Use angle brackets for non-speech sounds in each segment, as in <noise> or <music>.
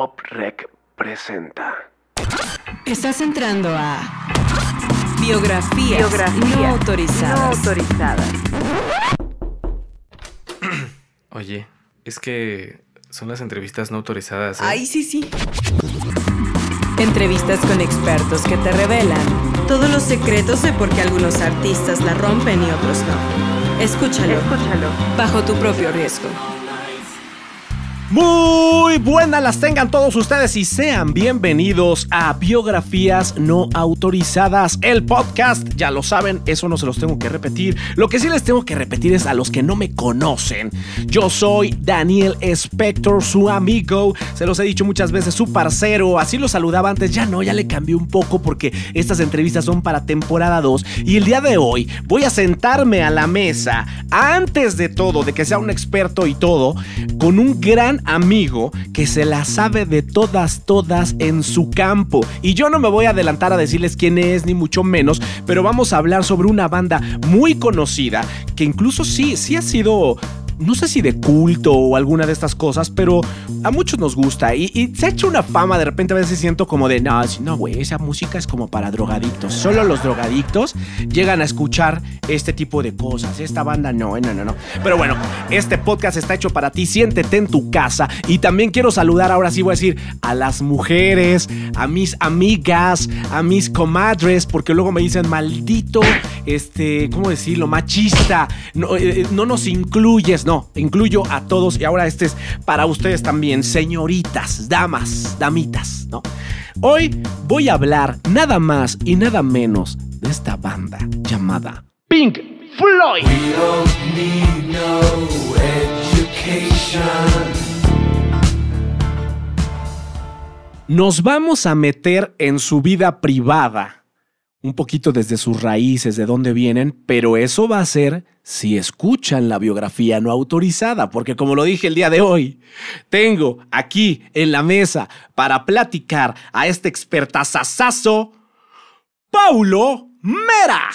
Pop Rec presenta. Estás entrando a Biografías, no autorizadas. no autorizadas. <clears throat> Oye, es que son las entrevistas no autorizadas. ¿eh? Ay, sí, sí. Entrevistas con expertos que te revelan todos los secretos de por qué algunos artistas la rompen y otros no. Escúchalo Escúchalo. bajo tu propio riesgo. Muy buenas las tengan todos ustedes y sean bienvenidos a Biografías No Autorizadas, el podcast. Ya lo saben, eso no se los tengo que repetir. Lo que sí les tengo que repetir es a los que no me conocen. Yo soy Daniel Spector, su amigo. Se los he dicho muchas veces, su parcero. Así lo saludaba antes, ya no, ya le cambié un poco porque estas entrevistas son para temporada 2. Y el día de hoy voy a sentarme a la mesa, antes de todo, de que sea un experto y todo, con un gran amigo que se la sabe de todas, todas en su campo. Y yo no me voy a adelantar a decirles quién es, ni mucho menos, pero vamos a hablar sobre una banda muy conocida que incluso sí, sí ha sido no sé si de culto o alguna de estas cosas, pero a muchos nos gusta y, se ha hecho una fama, de repente a veces siento como de, no, no, güey, esa música es como para drogadictos. Solo los drogadictos llegan a escuchar este tipo de cosas. Esta banda no, no, no, no. Pero bueno, este podcast está hecho para ti, siéntete en tu casa y también quiero saludar, ahora sí voy a decir, a las mujeres, a mis amigas, a mis comadres, porque luego me dicen, maldito, este, ¿cómo decirlo? Machista, no, eh, no nos incluyes, no, incluyo a todos y ahora este es para ustedes también, señoritas, damas, damitas, ¿no? Hoy voy a hablar nada más y nada menos de esta banda llamada Pink Floyd. Nos vamos a meter en su vida privada, un poquito desde sus raíces, de dónde vienen, pero eso va a ser si escuchan la biografía no autorizada, porque como lo dije el día de hoy, tengo aquí en la mesa para platicar a este expertazazazo, Paulo Mera.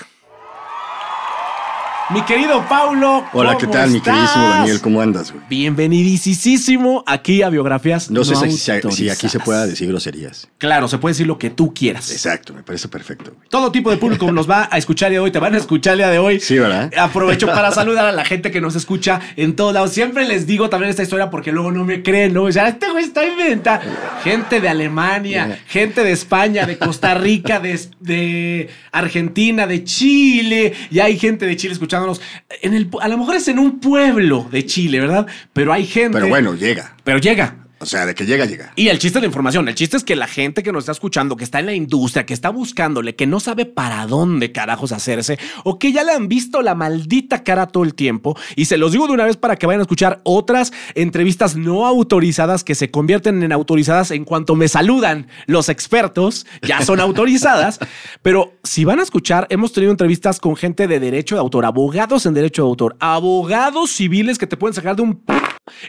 Mi querido Paulo. Hola, ¿qué ¿cómo tal, mi queridísimo Daniel? ¿Cómo andas, güey? Bienvenidísimo aquí a Biografías No sé si, aquí se pueda decir groserías. Claro, se puede decir lo que tú quieras. Exacto, me parece perfecto, güey. Todo tipo de público nos va a escuchar día de hoy, te van a escuchar el día de hoy. Sí, ¿verdad? Aprovecho para <laughs> saludar a la gente que nos escucha en todos lados. Siempre les digo también esta historia porque luego no me creen, ¿no? O sea, este güey está inventa. Gente de Alemania, Yeah. gente de España, de Costa Rica, de, de Argentina, de Chile. Y hay gente de Chile escuchándonos. En el, a lo mejor es en un pueblo de Chile, ¿verdad? Pero hay gente. Pero bueno, llega. Pero llega. O sea, de que llega, llega. Y el chiste es la información. El chiste es que la gente que nos está escuchando, que está en la industria, que está buscándole, que no sabe para dónde carajos hacerse, o que ya le han visto la maldita cara todo el tiempo. Y se los digo de una vez para que vayan a escuchar otras entrevistas no autorizadas que se convierten en autorizadas en cuanto me saludan los expertos, ya son <laughs> autorizadas. Pero si van a escuchar, hemos tenido entrevistas con gente de derecho de autor, abogados en derecho de autor, abogados civiles que te pueden sacar de un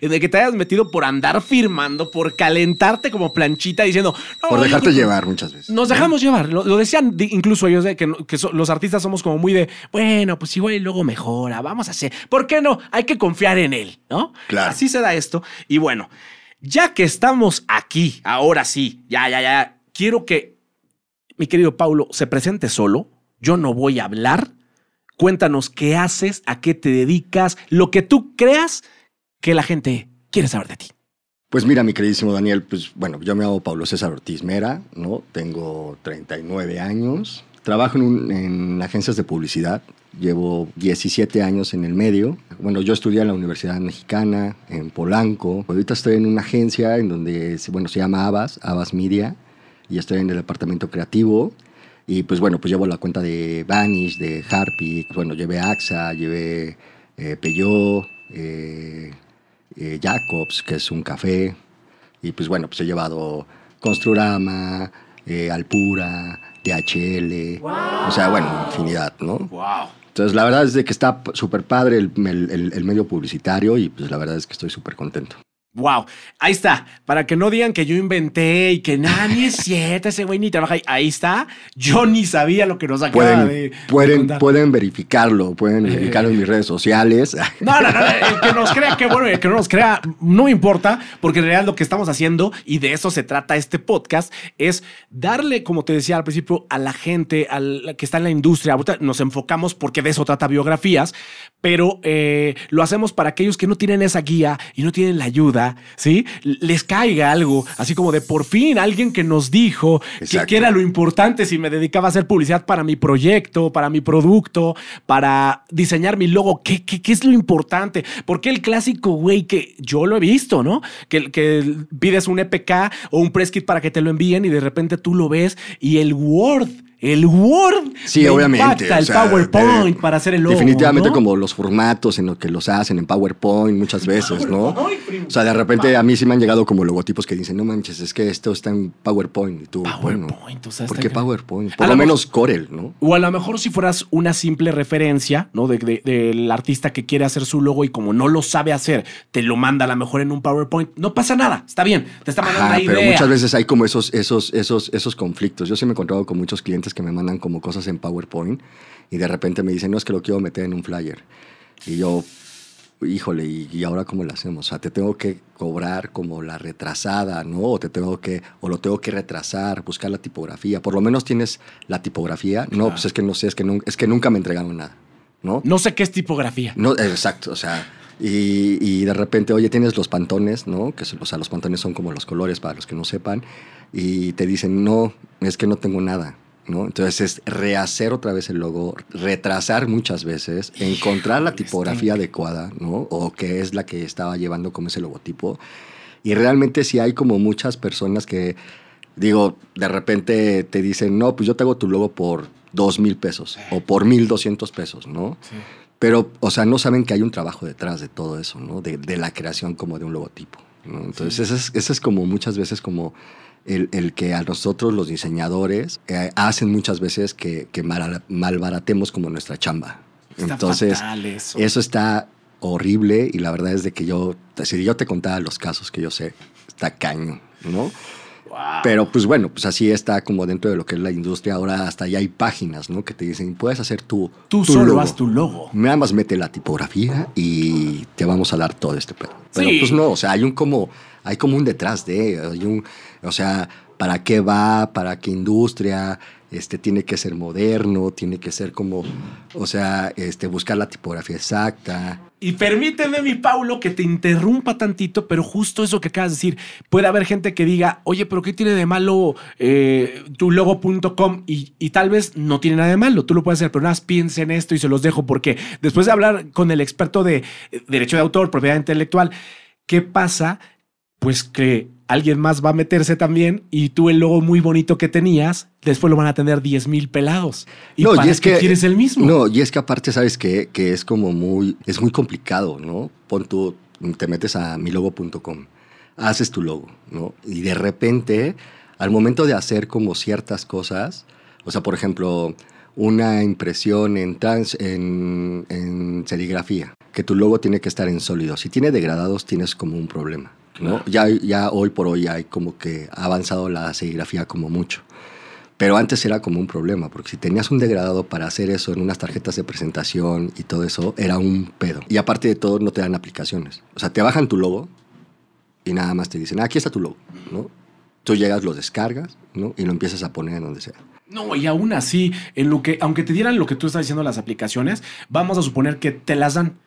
en el que te hayas metido por andar por calentarte como planchita diciendo... "No, Por dejarte llevar muchas veces. Nos dejamos llevar. Lo, lo decían incluso ellos, de que, no- que so- los artistas somos como muy de, bueno, pues igual y luego mejora, vamos a hacer. ¿Por qué no? Hay que confiar en él, ¿no? Claro. Así se da esto. Y bueno, ya que estamos aquí, ahora sí, ya, ya, ya, quiero que mi querido Paulo se presente solo. Yo no voy a hablar. Cuéntanos qué haces, a qué te dedicas, lo que tú creas que la gente quiere saber de ti. Pues mira, mi queridísimo Daniel, pues bueno, yo me llamo Pablo César Ortiz Mera, ¿no? Tengo 39 años. Trabajo en, en agencias de publicidad. Llevo 17 años en el medio. Bueno, yo estudié en la Universidad Mexicana, en Polanco. Ahorita estoy en una agencia en donde, bueno, se llama Abbas, Abbas Media, y estoy en el departamento creativo. Y pues bueno, pues llevo la cuenta de Vanish, de Harpy, bueno, llevé AXA, llevé eh, eh, eh, Jacobs, que es un café. Y pues bueno, pues he llevado Construrama, eh, Alpura, DHL, o sea, bueno, infinidad, ¿no? ¡Wow! Entonces, la verdad es de que está súper padre el, el- el- el medio publicitario y pues la verdad es que estoy súper contento. Wow, ahí está. Para que no digan que yo inventé y que nada, ni es cierto, ese güey ni trabaja ahí. Ahí está. Yo ni sabía lo que nos acaba Pueden, de, de pueden, pueden verificarlo, pueden verificarlo en mis redes sociales. No, no, no, el que nos crea, que bueno, el que no nos crea, no me importa, porque en realidad lo que estamos haciendo, y de eso se trata este podcast, es darle, como te decía al principio, a la gente al, que está en la industria. Ahorita nos enfocamos porque de eso trata biografías, pero eh, lo hacemos para aquellos que no tienen esa guía y no tienen la ayuda, ¿sí? Les caiga algo, así como de por fin alguien que nos dijo que, Exacto. que era lo importante si me dedicaba a hacer publicidad para mi proyecto, para mi producto, para diseñar mi logo. ¿Qué, qué, qué es lo importante? Porque el clásico, güey, que yo lo he visto, ¿no? Que, que pides un EPK o un press kit para que te lo envíen y de repente tú lo ves y el Word, el Word. Sí, me obviamente. impacta o el PowerPoint de- para hacer el logo. Definitivamente ¿no? como los formatos en los que los hacen en PowerPoint muchas veces, ¿no? O sea, de repente a mí sí me han llegado como logotipos que dicen, no manches, es que esto está en PowerPoint. Y tú, bueno, PowerPoint, o sea, ¿por qué ca- PowerPoint? Por lo menos Corel, ¿no? O a lo mejor si fueras una simple referencia, ¿no? De- de- del artista que quiere hacer su logo y como no lo sabe hacer, te lo manda a lo mejor en un PowerPoint. No pasa nada, está bien. Te está mandando Ajá, pero muchas veces hay como esos, esos, esos, esos conflictos. Yo sí me he encontrado con muchos clientes que me mandan como cosas en PowerPoint y de repente me dicen, no, es que lo quiero meter en un flyer. Y yo, híjole, ¿y, y ahora cómo lo hacemos? O sea, te tengo que cobrar como la retrasada, ¿no? O te tengo que, o lo tengo que retrasar, buscar la tipografía. Por lo menos tienes la tipografía. No, pues es que no sé, es que, nun- es que nunca me entregaron nada, ¿no? No sé qué es tipografía. No, exacto, o sea, y, y de repente, oye, tienes los pantones, ¿no? Que o sea, los pantones son como los colores para los que no sepan, y te dicen, no, es que no tengo nada, ¿no? Entonces es rehacer otra vez el logo, retrasar muchas veces, encontrar la tipografía adecuada, ¿no? O que es la que estaba llevando como ese logotipo. Y realmente sí hay como muchas personas que, digo, de repente te dicen, no, pues yo te hago tu logo por dos mil pesos o por mil doscientos pesos, ¿no? Pero, o sea, no saben que hay un trabajo detrás de todo eso, ¿no? De, de la creación como de un logotipo, ¿no? Entonces, ese, es, ese es como muchas veces como el, el que a nosotros los diseñadores eh, hacen muchas veces que, que mal- malbaratemos como nuestra chamba. Está Entonces, eso. eso está horrible y la verdad es de que yo, si yo te contara los casos que yo sé, está caño, ¿no? Pero pues bueno, pues así está como dentro de lo que es la industria. Ahora hasta ya hay páginas, ¿no? Que te dicen, puedes hacer tu Tú tu solo logo. haz tu logo. Nada más mete la tipografía y te vamos a dar todo este pedo. Pero Sí. pues no, o sea, hay un como, hay como un detrás de, hay un, o sea, ¿para qué va? ¿Para qué industria? Este, tiene que ser moderno, tiene que ser como, o sea, este, buscar la tipografía exacta. Y permíteme, mi Paulo, que te interrumpa tantito, pero justo eso que acabas de decir, puede haber gente que diga, oye, pero ¿qué tiene de malo eh, tu logo.com? Y, y tal vez no tiene nada de malo, tú lo puedes hacer, pero nada más piensa en esto y se los dejo, porque después de hablar con el experto de eh, derecho de autor, propiedad intelectual, ¿qué pasa? Pues que alguien más va a meterse también y tú el logo muy bonito que tenías, después lo van a tener 10 mil pelados. ¿Y No, para es que- quieres el mismo? No, y es que aparte, ¿sabes qué? Que es como muy, es muy complicado, ¿no? Pon tú, te metes a milogo.com, haces tu logo, ¿no? Y de repente, al momento de hacer como ciertas cosas, o sea, por ejemplo, una impresión en, trans, en, en serigrafía, que tu logo tiene que estar en sólido. Si tiene degradados, tienes como un problema, ¿no? Ya, ya hoy por hoy hay como que ha avanzado la serigrafía como mucho. Pero antes era como un problema, porque si tenías un degradado para hacer eso en unas tarjetas de presentación y todo eso, era un pedo. Y aparte de todo, no te dan aplicaciones. O sea, te bajan tu logo y nada más te dicen, "Ah, aquí está tu logo, ¿no? Tú llegas, lo descargas, ¿no? Y lo empiezas a poner en donde sea. No, y aún así, en lo que, aunque te dieran lo que tú estás diciendo las aplicaciones, vamos a suponer que te las dan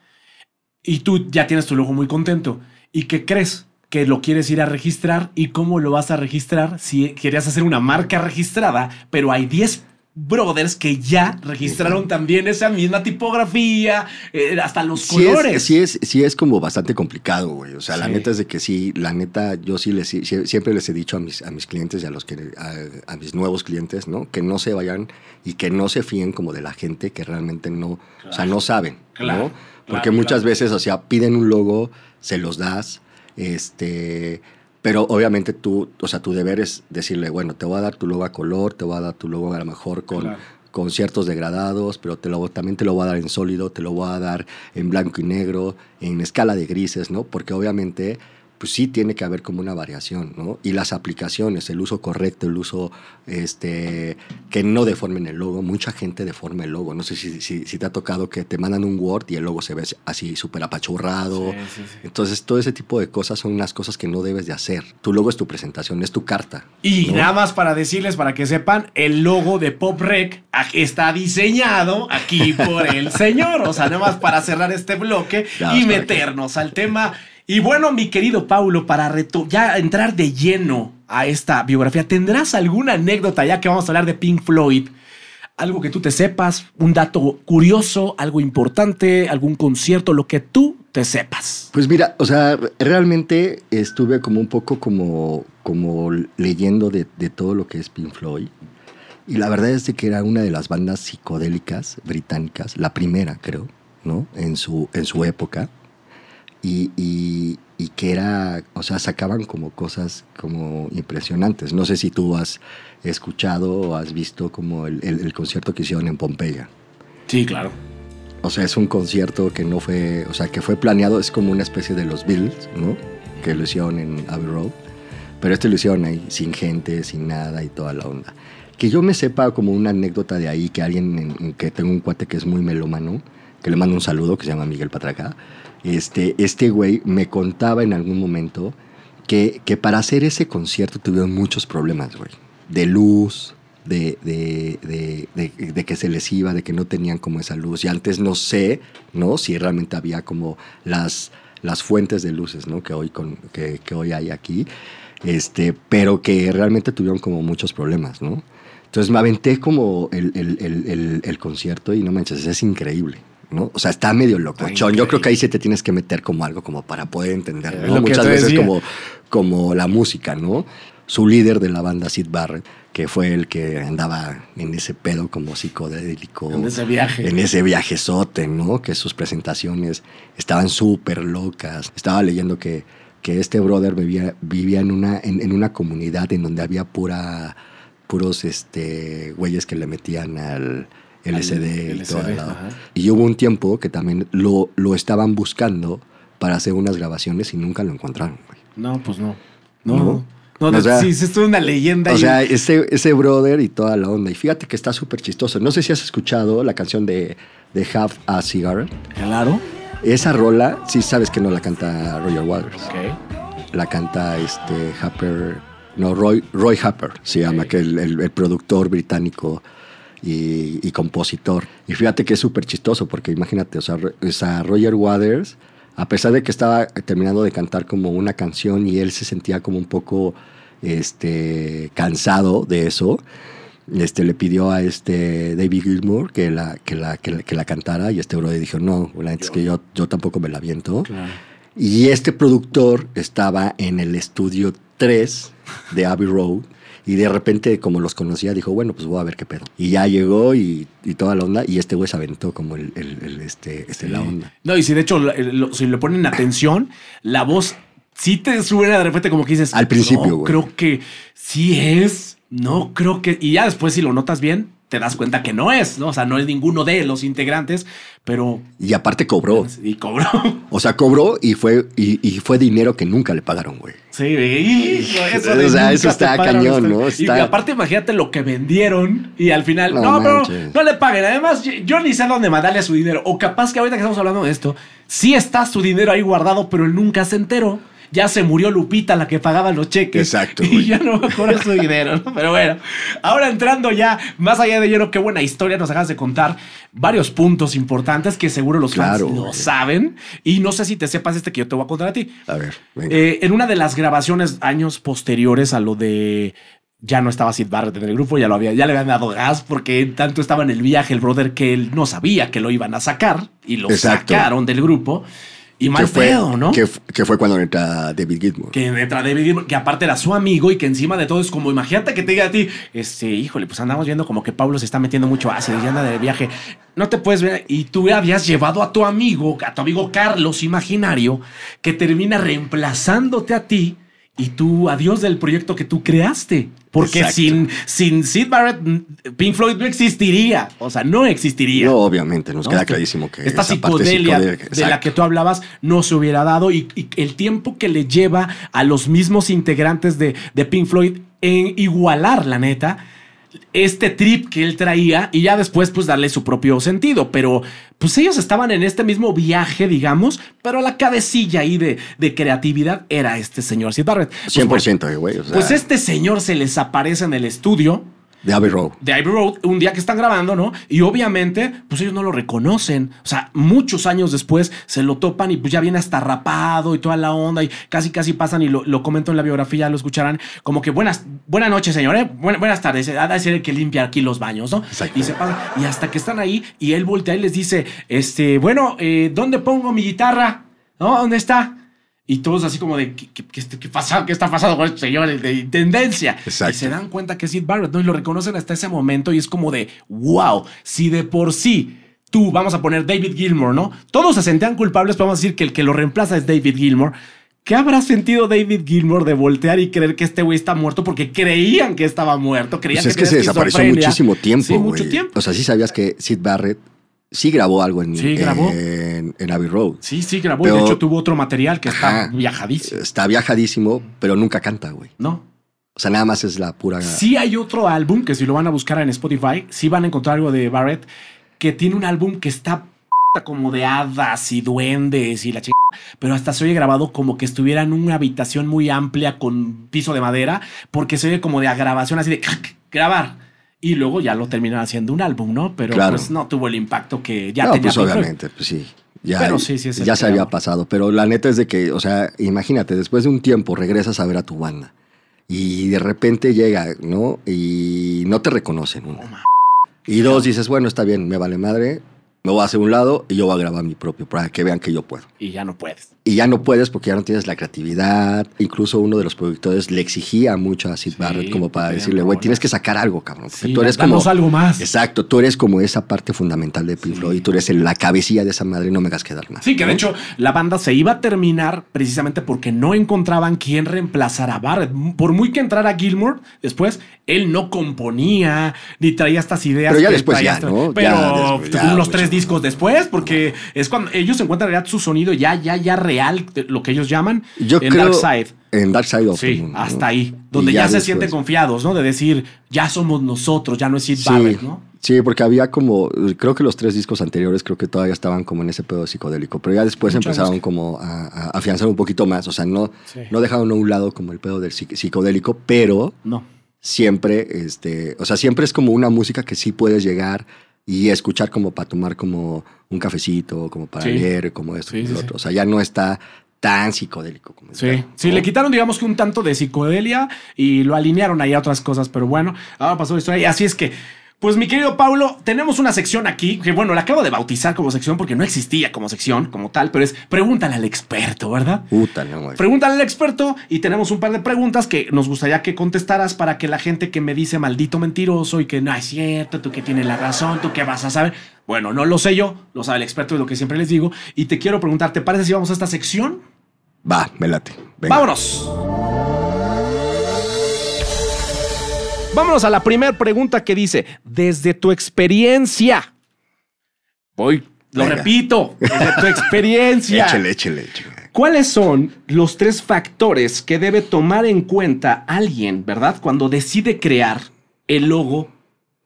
y tú ya tienes tu logo muy contento. ¿Y qué crees? Que lo quieres ir a registrar y cómo lo vas a registrar si querías hacer una marca registrada, pero hay 10 brothers que ya registraron también esa misma tipografía, eh, hasta los Sí colores. es, sí, es, sí es como bastante complicado, güey. O sea, la neta es de que sí, la neta, yo sí les, siempre les he dicho a mis, a mis clientes y a, los que, a, a mis nuevos clientes, ¿no? Que no se vayan y que no se fíen como de la gente que realmente no, o sea, no saben, Claro, ¿no? Porque claro, muchas claro. veces, o sea, piden un logo, se los das, este... Pero obviamente tú, o sea, tu deber es decirle, bueno, te voy a dar tu logo a color, te voy a dar tu logo a lo mejor con, Claro. con ciertos degradados, pero te lo, también te lo voy a dar en sólido, te lo voy a dar en blanco y negro, en escala de grises, ¿no? Porque obviamente pues sí tiene que haber como una variación, ¿no? Y las aplicaciones, el uso correcto, el uso este, que no deformen el logo. Mucha gente deforma el logo. No sé si, si, si te ha tocado que te mandan un Word y el logo se ve así súper apachurrado. Sí, sí, sí. Entonces, todo ese tipo de cosas son unas cosas que no debes de hacer. Tu logo es tu presentación, es tu carta. Y ¿no? nada más para decirles, para que sepan, el logo de Pop Rec está diseñado aquí por el <laughs> señor. O sea, nada más para cerrar este bloque y meternos al tema. Y bueno, mi querido Paulo, para ya entrar de lleno a esta biografía, ¿tendrás alguna anécdota ya que vamos a hablar de Pink Floyd? Algo que tú te sepas, un dato curioso, algo importante, algún concierto, lo que tú te sepas. Pues mira, o sea, realmente estuve como un poco como, como leyendo de, de todo lo que es Pink Floyd. Y la verdad es de que era una de las bandas psicodélicas británicas, la primera, creo, ¿no? En su, en su época. Y, y- y que era, o sea, sacaban como cosas como impresionantes. No sé si tú has escuchado o has visto como el, el- el concierto que hicieron en Pompeya. Sí, claro. O sea, es un concierto que no fue, o sea, que fue planeado, es como una especie de los Beatles, ¿no? Que lo hicieron en Abbey Road. Pero este lo hicieron ahí, sin gente, sin nada y toda la onda. Que yo me sepa como una anécdota de ahí, que alguien, en- que tengo un cuate que es muy melómano, que le mando un saludo, que se llama Miguel Patraca. Este, este güey me contaba en algún momento que, que para hacer ese concierto tuvieron muchos problemas, güey. De luz, de, de, de, que se les iba, de que no tenían como esa luz. Y antes no sé, ¿no? Si realmente había como las, las fuentes de luces, ¿no? Que hoy, con, que, que hoy hay aquí. Este, pero que realmente tuvieron como muchos problemas, ¿no? Entonces me aventé como el, el, el, el concierto y no manches, es increíble. ¿No? O sea, está medio locochón. Yo creo que ahí sí te tienes que meter como algo como para poder entender, Muchas veces decía. como, como la música, ¿no? Su líder de la banda, Sid Barrett, que fue el que andaba en ese pedo como psicodélico. En ese viaje. En ese viajezote, ¿no? Que sus presentaciones estaban súper locas. Estaba leyendo que, que este brother vivía, vivía en, una, en, en una comunidad en donde había pura, puros este, güeyes que le metían al LSD, y LSD, todo el lado. ajá. Y hubo un tiempo que también lo, lo estaban buscando para hacer unas grabaciones y nunca lo encontraron, güey. No, pues no. No, No. no. No, O sea- sí, sí, esto es una leyenda. O ahí. sea, ese, ese brother y toda la onda. Y fíjate que está súper chistoso. No sé si has escuchado la canción de, de Have a Cigar. claro. Esa rola, sí sabes que no la canta Roger Waters. Ok. La canta este Happer, no, Roy, Roy Happer se llama, que el, el- el productor británico y, y compositor. Y fíjate que es súper chistoso, porque imagínate, o sea, o sea, Roger Waters, a pesar de que estaba terminando de cantar como una canción y él se sentía como un poco este, cansado de eso, este, le pidió a este David Gilmour que la, que la, que la, que la cantara y este brother dijo, no, la neta es que yo, yo tampoco me la aviento. Claro. Y este productor estaba en el estudio 3 de Abbey Road y de repente, como los conocía, dijo, bueno, pues voy a ver qué pedo. Y ya llegó y, y toda la onda y este güey se aventó como el, el- el, este, este, la onda. No, y si de hecho, lo- si le ponen atención, la voz sí te suena de repente como que dices. Al principio, "No, güey. creo que sí es. No, creo que. Y ya después, si lo notas bien, te das cuenta que no es, ¿no? O sea, no es ninguno de los integrantes, pero. Y aparte cobró. Y cobró. O sea, cobró y fue, y, y fue dinero que nunca le pagaron, güey. Sí, hijo, eso, O sea, eso está cañón. ¿no? Y Está- aparte, imagínate lo que vendieron y al final, No no, no le paguen. Además, yo, yo ni sé dónde mandarle su dinero. O capaz que ahorita que estamos hablando de esto, sí está su dinero ahí guardado, pero él nunca se enteró. Ya se murió Lupita, la que pagaba los cheques. Exacto, <laughs> Y ya no me acuerdo su dinero, ¿no? Pero bueno, ahora entrando ya más allá de lleno, qué buena historia nos acabas de contar. Varios puntos importantes que seguro los Claro, fans lo saben. Y no sé si te sepas este que yo te voy a contar a ti. A ver, venga. Eh, en una de las grabaciones años posteriores a lo de ya no estaba Sid Barrett en el grupo, ya lo había, ya le habían dado gas porque tanto estaba en el viaje el brother que él no sabía que lo iban a sacar y lo Exacto. sacaron del grupo. Y mal que fue, pedo, ¿no? Que fue cuando entra David Gilmour. que entra David Gilmour, que aparte era su amigo y que encima de todo es como, imagínate que te diga a ti, este, híjole, pues andamos viendo como que Pablo se está metiendo mucho ácido y anda de viaje. No te puedes ver. Y tú habías llevado a tu amigo, a tu amigo Carlos imaginario, que termina reemplazándote a ti y tú adiós del proyecto que tú creaste. Porque Exacto. sin, sin Sid Barrett, Pink Floyd no existiría. O sea, no existiría. No, obviamente, nos ¿no? queda clarísimo que esta esa parte psicodelia psicodélica- de la que tú hablabas no se hubiera dado y, y el tiempo que le lleva a los mismos integrantes de, de Pink Floyd en igualar, la neta, este trip que él traía y ya después pues darle su propio sentido. Pero pues ellos estaban en este mismo viaje, digamos, pero la cabecilla ahí de, de creatividad era este señor Sid Barrett. Pues, 100%, bueno, eh, güey. o sea, pues este señor se les aparece en el estudio De Abbey Road. de Abbey Road un día que están grabando, ¿no? Y obviamente, pues ellos no lo reconocen. O sea, muchos años después se lo topan y pues ya viene hasta rapado y toda la onda y casi casi pasan y lo, lo comento en la biografía, lo escucharán como que buenas, buenas noches, señor, ¿eh? Buen- buenas tardes. Ha de ser el que limpia aquí los baños, ¿no? Exacto. Y se pasa. Y hasta que están ahí y él voltea y les dice, este, bueno, eh, ¿dónde pongo mi guitarra? ¿No? ¿Dónde está? Y todos así como de, ¿qué, qué, qué, pasa? ¿Qué está pasando con este señor de intendencia? Exacto. Y se dan cuenta que es Sid Barrett, ¿no? Y lo reconocen hasta ese momento y es como de, wow, si de por sí tú, vamos a poner David Gilmour, ¿no? Todos se sentían culpables, pero vamos a decir que el que lo reemplaza es David Gilmour. ¿Qué habrá sentido David Gilmour de voltear y creer que este güey está muerto? Porque creían que estaba muerto, creían Pues es que que se desapareció muchísimo tiempo, Sí, mucho tiempo. O sea, sí sabías que Sid Barrett sí grabó algo en, Sí, grabó. en, en Abbey Road. Sí, sí, grabó. Pero- de hecho, tuvo otro material que está viajadísimo. Está viajadísimo, pero nunca canta, güey. ¿No? O sea, nada más es la pura... Sí hay otro álbum que si lo van a buscar en Spotify, sí van a encontrar algo de Barrett que tiene un álbum que está como de hadas y duendes y la chica, pero hasta se oye grabado como que estuviera en una habitación muy amplia con piso de madera, porque se oye como de grabación así de <laughs> grabar. Y luego ya lo terminan haciendo un álbum, ¿no? Pero Claro. pues no tuvo el impacto que ya no, tenía pues Pink Floyd. obviamente, pues sí. Ya, Pero sí, sí ya se había pasado. Pero la neta es de que, o sea, imagínate, después de un tiempo regresas a ver a tu banda y de repente llega, ¿no? Y no te reconocen, una. ma- Y dos, dices, bueno, está bien, me vale madre, me voy a hacer un lado y yo voy a grabar mi propio para que vean que yo puedo. Y ya no puedes. Y ya no puedes porque ya no tienes la creatividad. Incluso uno de los productores le exigía mucho a Sid Sí, Barrett como para decirle, güey, tienes que sacar algo, cabrón. Sí, tú eres como... algo más. Exacto, tú eres como esa parte fundamental de Pink Sí. Floyd y tú eres el- la cabecilla de esa madre y no me hagas quedar mal. Sí, que de ¿no? hecho la banda se iba a terminar precisamente porque no encontraban quién reemplazara a Barrett. Por muy que entrara Gilmour, después él no componía ni traía estas ideas. Pero ya después ya, ¿no? Pero Ya después, ya, unos mucho tres discos después, porque es cuando ellos encuentran ya su sonido ya, ya, ya real, lo que ellos llaman Yo en creo- Dark Side. En Dark Side of Sí, hasta ahí, donde ya, se después- sienten confiados, ¿no? De decir, ya somos nosotros, ya no es Sid Sí, Barrett, ¿no? sí, porque había como, creo que los tres discos anteriores creo que todavía estaban como en ese pedo psicodélico, pero ya después Mucha empezaron música. como a, a afianzar un poquito más, o sea, no, Sí. no dejaron a un lado como el pedo del psic- psicodélico, pero No. siempre, este, o sea, siempre es como una música que sí puedes llegar y escuchar como para tomar como un cafecito, como para Sí. leer, como esto, Sí, como sí, lo otro. O sea, ya no está tan psicodélico como Sí, está, sí, ¿no? le quitaron, digamos que un tanto de psicodelia y lo alinearon ahí a otras cosas, pero bueno, ahora pasó la historia. Y así es que, pues mi querido Paulo, tenemos una sección aquí que, bueno, la acabo de bautizar como sección porque no existía como sección, como tal, pero es pregúntale al experto, ¿verdad? Güey. Pregúntale al experto y tenemos un par de preguntas que nos gustaría que contestaras para que la gente que me dice maldito mentiroso y que no es cierto, tú que tienes la razón, tú que vas a saber. Bueno, no lo sé yo, lo sabe el experto, es lo que siempre les digo. Y te quiero preguntar, ¿te parece si vamos a esta sección? Va, me late. Venga. ¡Vámonos! Vámonos a la primera pregunta que dice, desde tu experiencia. Voy, lo Venga. repito, desde tu experiencia. <laughs> Échele, échele, échele. ¿Cuáles son los tres factores que debe tomar en cuenta alguien, verdad? Cuando decide crear el logo,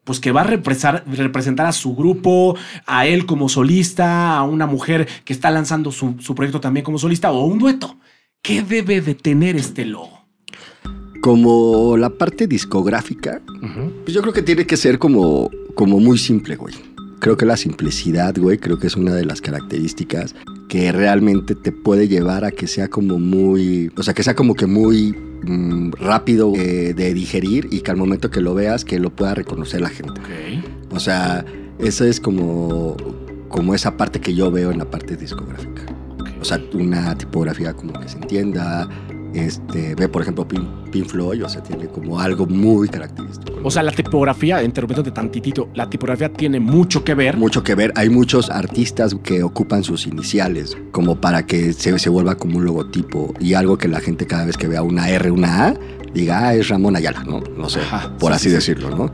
pues que va a represar- representar a su grupo, a él como solista, a una mujer que está lanzando su, su proyecto también como solista o un dueto. ¿Qué debe de tener este logo? Como la parte discográfica, pues yo creo que tiene que ser como, como muy simple, güey. Creo que la simplicidad, güey, creo que es una de las características que realmente te puede llevar a que sea como muy, o sea, que sea como que muy mm, rápido eh, de digerir y que al momento que lo veas, que lo pueda reconocer la gente. O sea, esa es como, como esa parte que yo veo en la parte discográfica. O sea, una tipografía como que se entienda, Este, ve, por ejemplo, Pink, Pink Floyd, o sea, tiene como algo muy característico. ¿no? O sea, la tipografía, interrumpiéndote tantitito, la tipografía tiene mucho que ver. mucho que ver. Hay muchos artistas que ocupan sus iniciales como para que se, se vuelva como un logotipo y algo que la gente cada vez que vea una R, una A, diga, ah, es Ramón Ayala, ¿no? No sé, Ajá, por sí, así sí, sí. decirlo, ¿no?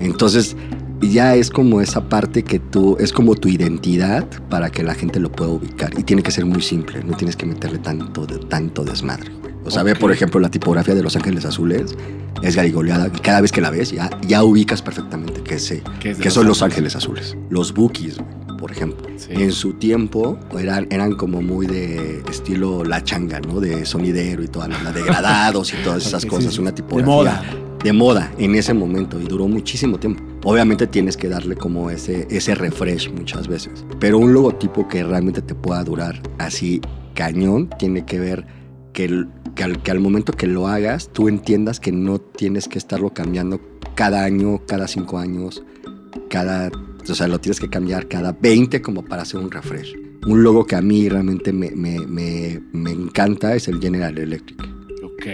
Entonces, ya es como esa parte que tú, es como tu identidad para que la gente lo pueda ubicar. Y tiene que ser muy simple, no tienes que meterle tanto, de, tanto desmadre. O sea, ve, Ok. por ejemplo, la tipografía de Los Ángeles Azules, es garigoleada, y cada vez que la ves, ya, ya ubicas perfectamente que, Que es de que Los son Los Ángeles. Azules. Los Bookies, por ejemplo. Sí. En su tiempo eran, eran como muy de estilo la changa, ¿no? De sonidero y toda la, degradados y todas esas <laughs> Ok, sí, cosas. sí. Una De tipografía moda. de moda en ese momento y duró muchísimo tiempo. Obviamente tienes que darle como ese, ese refresh muchas veces. Pero un logotipo que realmente te pueda durar así cañón tiene que ver que, que al, que al momento que lo hagas tú entiendas que no tienes que estarlo cambiando cada año, cada cinco años, cada... O sea, lo tienes que cambiar cada 20 como para hacer un refresh. Un logo que a mí realmente me, me- me- me encanta es el General Electric. Ok.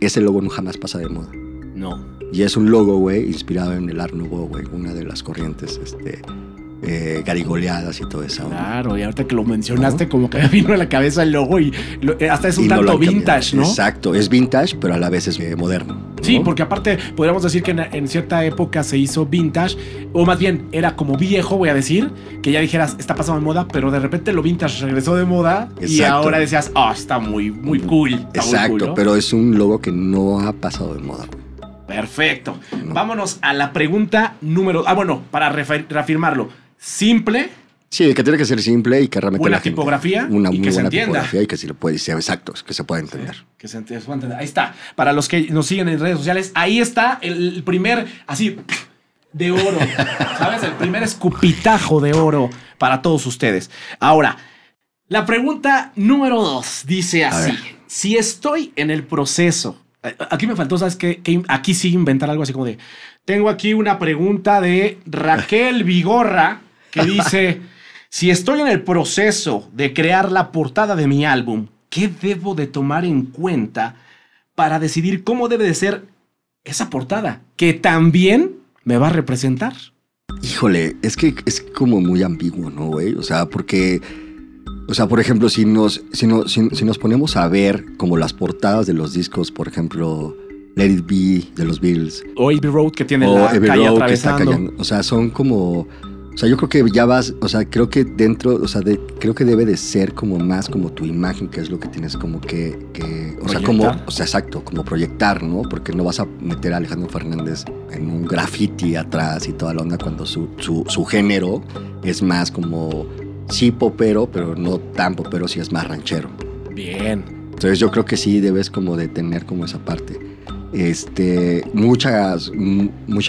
Ese logo no jamás pasa de moda. No. Y es un logo, güey, inspirado en el Art Nouveau, güey, una de las corrientes este, eh, garigoleadas y todo eso. Claro, y ahorita que lo mencionaste, como que me vino a la cabeza el logo y lo- eh, hasta es un Y tanto vintage, ¿no? Exacto, es vintage, pero a la vez es eh, moderno. ¿no? Sí, porque aparte podríamos decir que en, en cierta época se hizo vintage, o más bien era como viejo, voy a decir, que ya dijeras, está pasando de moda, pero de repente lo vintage regresó de moda y ahora decías, ah, está muy, muy cool. Está muy Exacto, pero es un logo que no ha pasado de moda. Perfecto. No. Vámonos a la pregunta número. Ah, bueno, para reafirmarlo. Simple, Sí, que tiene que ser simple y que realmente Buena la gente- tipografía una y muy que se buena entienda. tipografía y que sí lo puede ser exacto, que se pueda entender. Que se ent- se pueda entender. Ahí está. Para los que nos siguen en redes sociales, ahí está el, primer, así, de oro. <laughs> ¿Sabes? El primer escupitajo de oro para todos ustedes. Ahora, la pregunta número dos dice así. Si estoy en el proceso, eh, aquí me faltó, ¿sabes qué? Que aquí sí inventar algo así como de, tengo aquí una pregunta de Raquel Vigorra que dice, si estoy en el proceso de crear la portada de mi álbum, ¿qué debo de tomar en cuenta para decidir cómo debe de ser esa portada? Que también me va a representar. Híjole, es que es como muy ambiguo, ¿no, güey? O sea, porque, o sea, por ejemplo, si nos, si, no- si- si nos ponemos a ver como las portadas de los discos, por ejemplo, Let It Be de los Beatles, O Abbey Road que tiene o la calle Road que está atravesando. callando, o sea, son como, o sea, yo creo que ya vas, o sea, creo que dentro, o sea, de- creo que debe de ser como más como tu imagen, que es lo que tienes como que, que o sea, como, o sea, exacto, como proyectar, ¿no? Porque no vas a meter a Alejandro Fernández en un graffiti atrás y toda la onda cuando su, su, su género es más como, sí popero, pero no tan popero, sí es más ranchero. Bien. Entonces yo creo que sí debes como de tener como esa parte. Este, mucha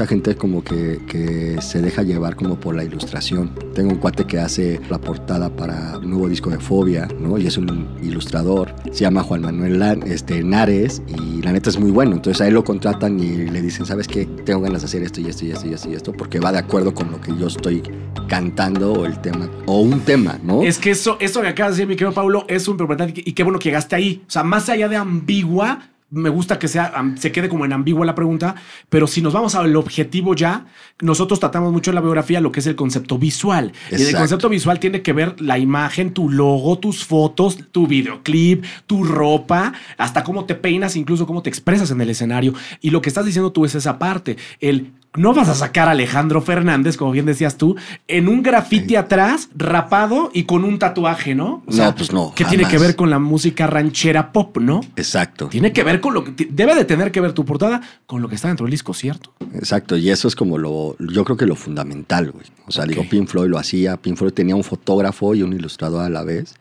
gente como que, se deja llevar como por la ilustración. Tengo un cuate que hace la portada para un nuevo disco de Fobia, ¿no? Y es un ilustrador. Se llama Juan Manuel Lan- este, Nares y la neta es muy bueno. Entonces a él lo contratan y le dicen, ¿sabes qué? Tengo ganas de hacer esto y esto y esto y esto y esto porque va de acuerdo con lo que yo estoy cantando o el tema, o un tema, ¿no? Es que eso, eso que acabas de decir, mi querido Pablo, es un importante y qué bueno que llegaste ahí. O sea, más allá de ambigua, me gusta que sea, se quede como en ambigua la pregunta, pero si nos vamos al objetivo ya, nosotros tratamos mucho en la biografía lo que es el concepto visual. Y en el concepto visual tiene que ver la imagen, tu logo, tus fotos, tu videoclip, tu ropa, hasta cómo te peinas, incluso cómo te expresas en el escenario. Y lo que estás diciendo tú es esa parte, el no vas a sacar a Alejandro Fernández, como bien decías tú, en un grafiti atrás, rapado y con un tatuaje, ¿no? No, pues no, ¿Qué tiene que ver con la música ranchera pop, no? Exacto. Tiene que ver con lo que debe de tener que ver tu portada con lo que está dentro del disco, ¿cierto? Exacto, y eso es como lo, yo creo que lo fundamental, güey. O sea, digo, Pink Floyd lo hacía, Pink Floyd tenía un fotógrafo y un ilustrador a la vez,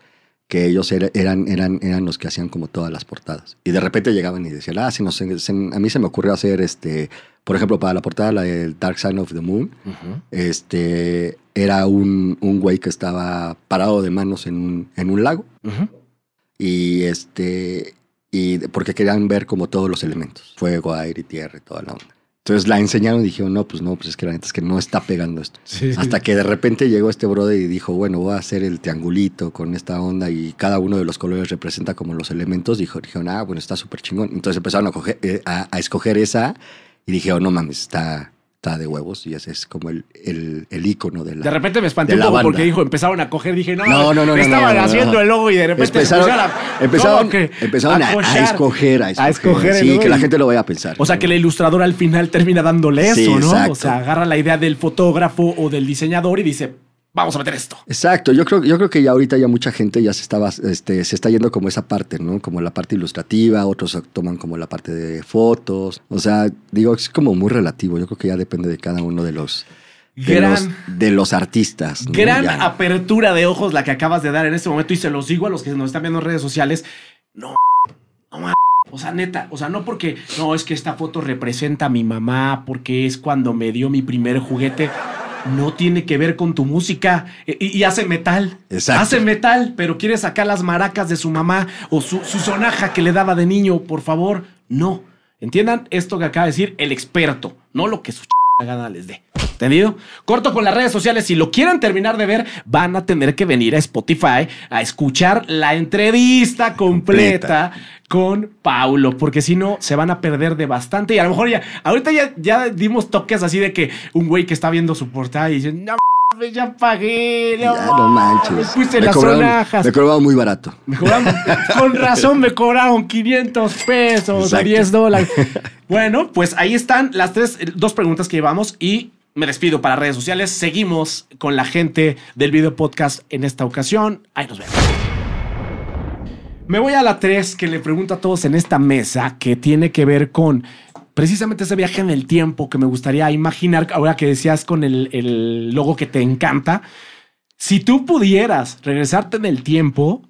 que ellos era- eran, eran, eran los que hacían como todas las portadas. Y de repente llegaban y decían, ah, sí, no sé, se- a mí se me ocurrió hacer, este, por ejemplo, para la portada, la del Dark Side of the Moon, este, era un, un güey que estaba parado de manos en un, en un lago. Y este, y porque querían ver como todos los elementos, fuego, aire, tierra y toda la onda. Entonces la enseñaron y dijeron, no, pues no, pues es que la neta es que no está pegando esto. Hasta que de repente llegó este brother y dijo, bueno, voy a hacer el triangulito con esta onda y cada uno de los colores representa como los elementos. Dijo, dijeron, ah, bueno, está súper chingón. Entonces empezaron a, coger- eh, a, a escoger esa y dijeron, no mames, está, está de huevos y ese es como el, el, el icono de la... De repente me espanté un poco banda. porque dijo, empezaron a coger, dije, no, No, no, no, estaban no, haciendo el logo y de repente Empezaron, a- empezaron, ¿cómo que? empezaron a, escoger, a escoger. A escoger sí, que la gente lo vaya a pensar. O sea que el ilustrador al final termina dándole Sí, eso, ¿no? exacto. O sea, agarra la idea del fotógrafo o del diseñador y dice, vamos a meter esto. Exacto, yo creo, yo creo que ya ahorita ya mucha gente ya se estaba, este, se está yendo como esa parte, ¿no? Como la parte ilustrativa, otros toman como la parte de fotos. O sea, digo, es como muy relativo. Yo creo que ya depende de cada uno de los, de Gran- los, de los artistas. ¿no? Gran Ya. apertura de ojos la que acabas de dar en este momento y se los digo a los que nos están viendo en redes sociales. No, no O sea, neta, o sea, no porque, no, es que esta foto representa a mi mamá, porque es cuando me dio mi primer juguete. No tiene que ver con tu música. Y, y hace metal. Exacto. Hace metal, pero quiere sacar las maracas de su mamá o su, su sonaja que le daba de niño, por favor. No. Entiendan esto que acaba de decir el experto, no lo que su ch- gana les dé. ¿Entendido? Corto con las redes sociales. Si lo quieren terminar de ver, van a tener que venir a Spotify a escuchar la entrevista completa, con Paulo, porque si no, se van a perder de bastante. Y a lo mejor ya, ahorita ya, ya dimos toques así de que un güey que está viendo su portada y dice, no ya pagué, no, Ya, no manches. puse Me las cobraron- sonajas. Me cobraron muy barato. Me cobraron- con razón me cobraron 500 pesos Exacto. 10 dólares. <laughs> Bueno, pues ahí están las tres, dos preguntas que llevamos y me despido para redes sociales. Seguimos con la gente del video podcast en esta ocasión. Ahí nos vemos. Me voy a la 3 que le pregunto a todos en esta mesa que tiene que ver con precisamente ese viaje en el tiempo que me gustaría imaginar ahora que decías con el, el logo que te encanta. Si tú pudieras regresarte en el tiempo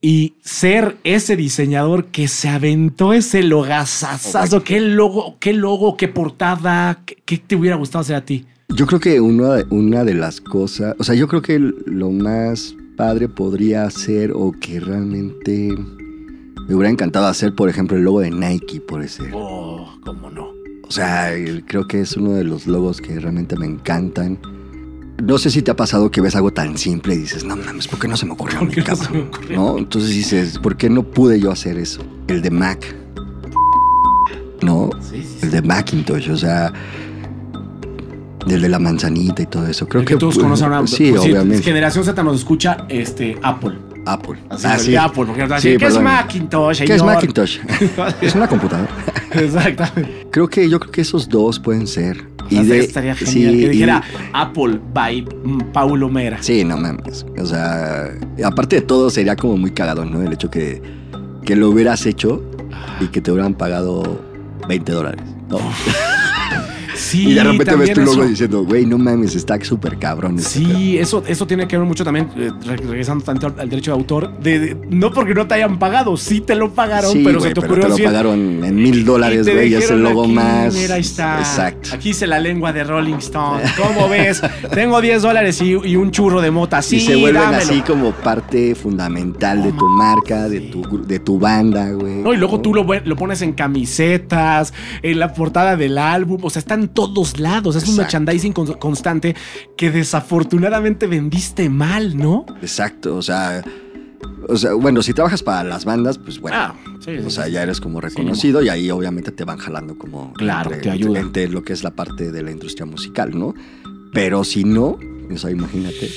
y ser ese diseñador que se aventó ese logazazazo, qué logo, qué logo, qué portada, qué, qué te hubiera gustado hacer a ti. Yo creo que una, una de las cosas, o sea, yo creo que lo más padre podría ser o que realmente me hubiera encantado hacer, por ejemplo, el logo de Nike, por ese. Oh, cómo no. O sea, creo que es uno de los logos que realmente me encantan. No sé si te ha pasado que ves algo tan simple y dices, no mames, ¿por qué no se me ocurrió a ¿Por mí, no cabrón? ocurrió? ¿No? Entonces dices, ¿por qué no pude yo hacer eso? El de Mac. ¿No? Sí, sí, El de Macintosh, o sea, el de la manzanita y todo eso. Creo que, todos pues, conocen a Sí, pues obviamente. Generación Z nos escucha este Apple. Apple. Así Ah, sí. de Apple, porque nos Sí, ¿qué es. Macintosh? ¿Qué es señor?" Macintosh? <laughs> es una computadora. <laughs> Exactamente. Creo que yo creo que esos dos pueden ser. Y estaría sí, genial que y- dijera Apple by mm, Paulo Mera. Sí, no mames. O sea, aparte de todo, sería como muy cagado, ¿no? El hecho que, que lo hubieras hecho y que te hubieran pagado 20 dólares, ¿no? Sí, y de repente ves tu logo eso. diciendo, güey, no mames, está súper cabrón. este pedo". Sí, eso, eso tiene que ver mucho también, eh, re- regresando tanto al, derecho de autor, de, de- no porque no te hayan pagado, sí te lo pagaron, Sí, pero güey, se te pero ocurrió te lo pagaron en mil dólares, güey, es el logo aquí, más. Mira, ahí está. Exacto. Aquí hice la lengua de Rolling Stone. <laughs> ¿Cómo ves? Tengo 10 dólares y, y un churro de mota. Sí, y se vuelven dámelo. así como parte fundamental de tu marca, de tu, de tu banda, güey. No, y luego tú lo, lo pones en camisetas, en la portada del álbum, o sea, está en todos lados. Es un merchandising con- constante que desafortunadamente vendiste mal, ¿no? Exacto, o sea, o sea, bueno, si trabajas para las bandas, pues bueno. Ah, sí, sí, O sea, sí. ya eres como reconocido y ahí obviamente te van jalando como... Claro, entre- te ayuda. Entre lo que es la parte de la industria musical, ¿no? Pero si no, o sea, imagínate.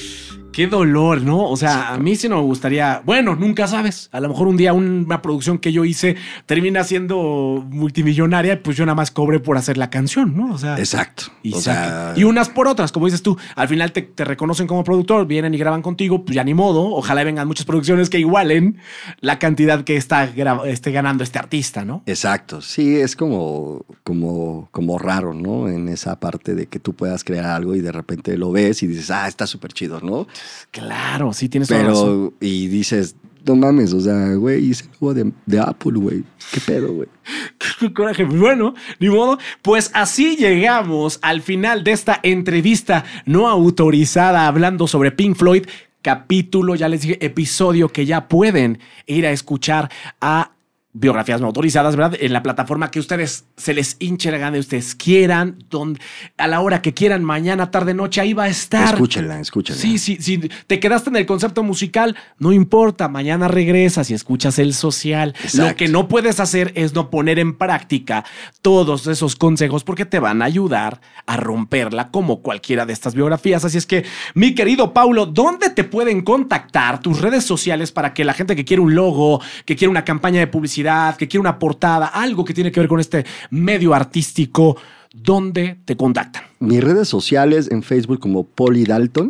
Qué dolor, ¿no? O sea, a mí sí no me gustaría. Bueno, nunca sabes. A lo mejor un día una producción que yo hice termina siendo multimillonaria, pues yo nada más cobré por hacer la canción, ¿no? O sea. Exacto. Y, o sea, y unas por otras, como dices tú, al final te, te reconocen como productor, vienen y graban contigo, pues ya ni modo. Ojalá vengan muchas producciones que igualen la cantidad que está esté ganando este artista, ¿no? Exacto, sí, es como, como, como raro, ¿no? En esa parte de que tú puedas crear algo y de repente lo ves y dices, ah, está súper chido, ¿no? Claro, sí tienes razón. Pero, y dices, no mames, o sea, güey, hice algo de, de Apple, güey. ¿Qué pedo, güey? <laughs> Qué coraje. Bueno, ni modo. Pues así llegamos al final de esta entrevista no autorizada hablando sobre Pink Floyd. Capítulo, ya les dije, episodio que ya pueden ir a escuchar a biografías no autorizadas, ¿verdad? En la plataforma que ustedes se les hinche la gana, ustedes quieran, donde, a la hora que quieran, mañana, tarde, noche, ahí va a estar. Escúchenla, escúchenla. Sí, sí, sí. Te quedaste en el concepto musical, no importa, mañana regresas y escuchas el social. Exacto. Lo que no puedes hacer es no poner en práctica todos esos consejos porque te van a ayudar a romperla como cualquiera de estas biografías. Así es que, mi querido Paulo, ¿dónde te pueden contactar tus redes sociales para que la gente que quiere un logo, que quiere una campaña de publicidad, que quiere una portada, algo que tiene que ver con este medio artístico, ¿dónde te contactan? Mis redes sociales en Facebook como Poli Dalton.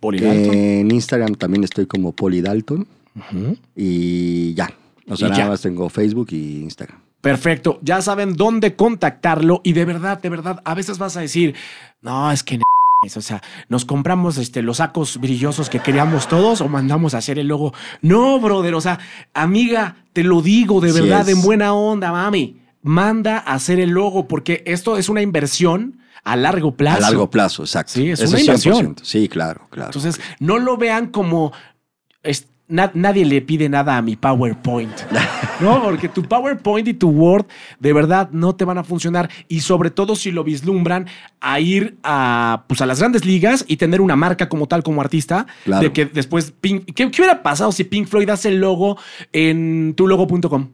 Poli Dalton. En Instagram también estoy como Poli Dalton. Y ya. O sea, Y nada ya. más tengo Facebook y Instagram. Perfecto, ya saben dónde contactarlo y de verdad, de verdad, a veces vas a decir, no, es que... O sea, nos compramos este, los sacos brillosos que queríamos todos o mandamos a hacer el logo. No, brother, o sea, amiga, te lo digo de verdad, en buena onda, mami. Manda a hacer el logo porque esto es una inversión a largo plazo. A largo plazo, exacto. Sí, es Eso una inversión. 100%. Sí, claro, claro. Entonces, no lo vean como es- na- nadie le pide nada a mi PowerPoint. No, porque tu PowerPoint y tu Word de verdad no te van a funcionar y sobre todo si lo vislumbran a ir a, pues a las grandes ligas y tener una marca como tal como artista Claro. de que después Pink, ¿qué, qué hubiera pasado si Pink Floyd hace el logo en tulogo.com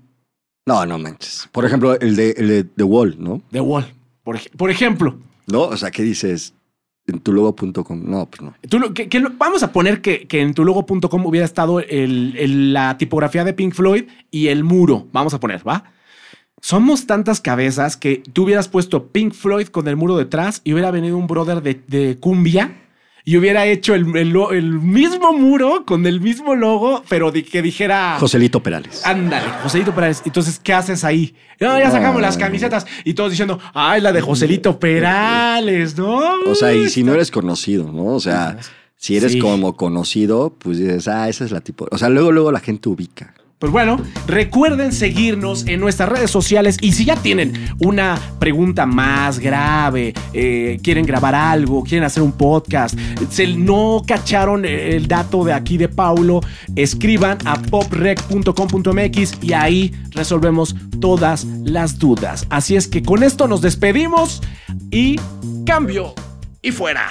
No, no manches. Por ejemplo, el de, el de The Wall, ¿no? de Wall, por, por ejemplo? ¿No? O sea, ¿qué dices? En tulogo.com. No, pues no. Vamos a poner que, que en tulogo.com hubiera estado el- el- la tipografía de Pink Floyd y el muro. Vamos a poner, ¿va? Somos tantas cabezas que tú hubieras puesto Pink Floyd con el muro detrás y hubiera venido un brother de cumbia y hubiera hecho el, el el mismo muro con el mismo logo, pero de- que dijera... Joselito Perales. Ándale, Joselito Perales. Entonces, ¿qué haces ahí? No, ya sacamos las camisetas y todos diciendo, ay, la de Joselito Perales, ¿no? O sea, y si no eres conocido, ¿no? O sea, si eres Sí. como conocido, pues dices, ah, esa es la tipo. O sea, luego, luego la gente ubica. Pues bueno, recuerden seguirnos en nuestras redes sociales y si ya tienen una pregunta más grave, eh, quieren grabar algo, quieren hacer un podcast, se no cacharon el dato de aquí de Paulo, escriban a poprec.com.mx y ahí resolvemos todas las dudas. Así es que con esto nos despedimos y cambio y fuera.